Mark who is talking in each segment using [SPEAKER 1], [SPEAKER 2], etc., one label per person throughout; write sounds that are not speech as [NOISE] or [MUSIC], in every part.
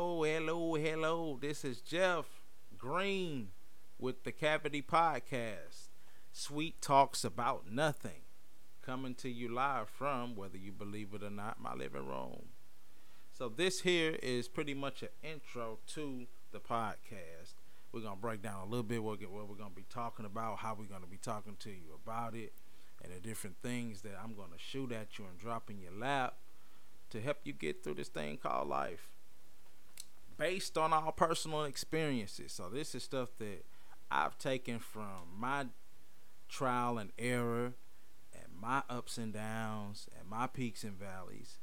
[SPEAKER 1] Hello, hello, hello. This is Jeff Green with the Cavity Podcast. Sweet talks about nothing. Coming to you live from, whether you believe it or not, my living room. So, this here is pretty much an intro to the podcast. We're going to break down a little bit what, what we're going to be talking about, how we're going to be talking to you about it, and the different things that I'm going to shoot at you and drop in your lap to help you get through this thing called life based on our personal experiences. So this is stuff that I've taken from my trial and error and my ups and downs and my peaks and valleys.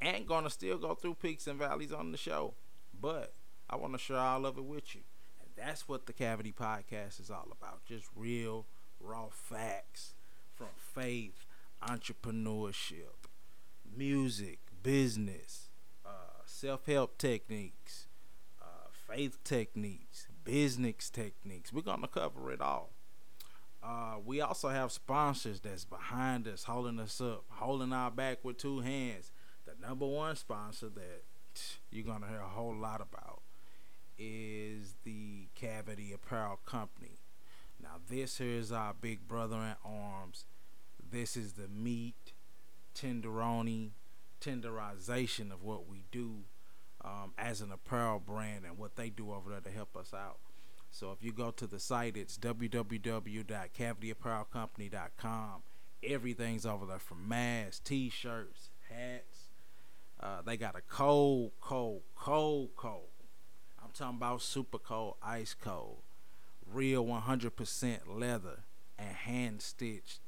[SPEAKER 1] And gonna still go through peaks and valleys on the show. But I want to share all of it with you. And that's what the Cavity Podcast is all about. Just real, raw facts from faith, entrepreneurship, music, business, uh, self help techniques, faith techniques, business techniques. We're going to cover it all. Uh, we also have sponsors that's behind us, holding us up, holding our back with two hands. The number one sponsor that [TSK] you're going to hear a whole lot about is the Cavity Apparel Company. Now, this here is our big brother in arms. This is the meat, tenderoni, tenderization of what we do um, as an apparel brand and what they do over there to help us out. So if you go to the site, it's www.cavityapparelcompany.com. Everything's over there from masks, t-shirts, hats. Uh, they got a cold, cold, cold, cold. I'm talking about super cold, ice cold, real 100% leather and hand stitched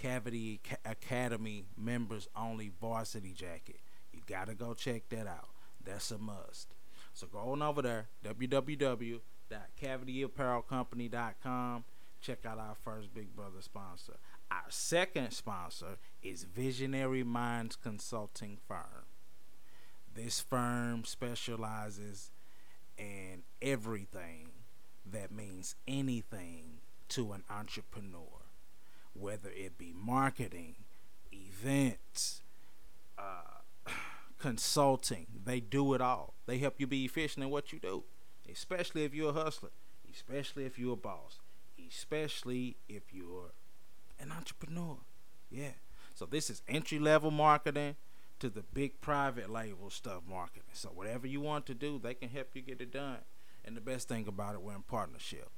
[SPEAKER 1] Cavity Academy members only varsity jacket. You gotta go check that out. That's a must. So go on over there, www.cavityapparelcompany.com. Check out our first Big Brother sponsor. Our second sponsor is Visionary Minds Consulting Firm. This firm specializes in everything that means anything to an entrepreneur whether it be marketing, events, consulting. They do it all. They help you be efficient in what you do, especially if you're a hustler, especially if you're a boss, especially if you're an entrepreneur. Yeah. So this is entry level marketing to the big private label stuff marketing. So whatever you want to do, they can help you get it done. And the best thing about it, we're in partnership.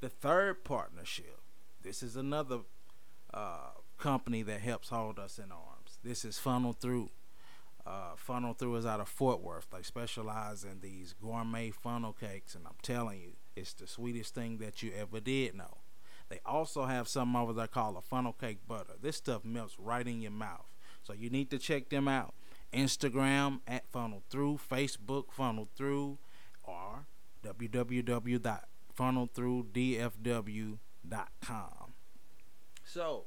[SPEAKER 1] The third partnership, this is another uh, company that helps hold us in arms. This is Funnel Through. Uh, funnel Through is out of Fort Worth. They specialize in these gourmet funnel cakes, and I'm telling you, it's the sweetest thing that you ever did know. They also have something over there called a funnel cake butter. This stuff melts right in your mouth. So you need to check them out. Instagram at Funnel Through, Facebook Funnel Through, or www.funnelthroughdfw.com. So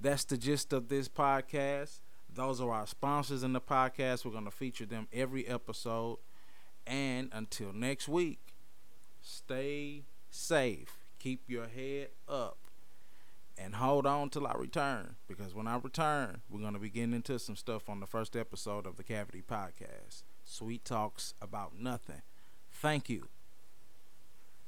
[SPEAKER 1] that's the gist of this podcast. Those are our sponsors in the podcast. We're going to feature them every episode. And until next week, stay safe. Keep your head up. And hold on till I return. Because when I return, we're going to be getting into some stuff on the first episode of the Cavity Podcast. Sweet talks about nothing. Thank you.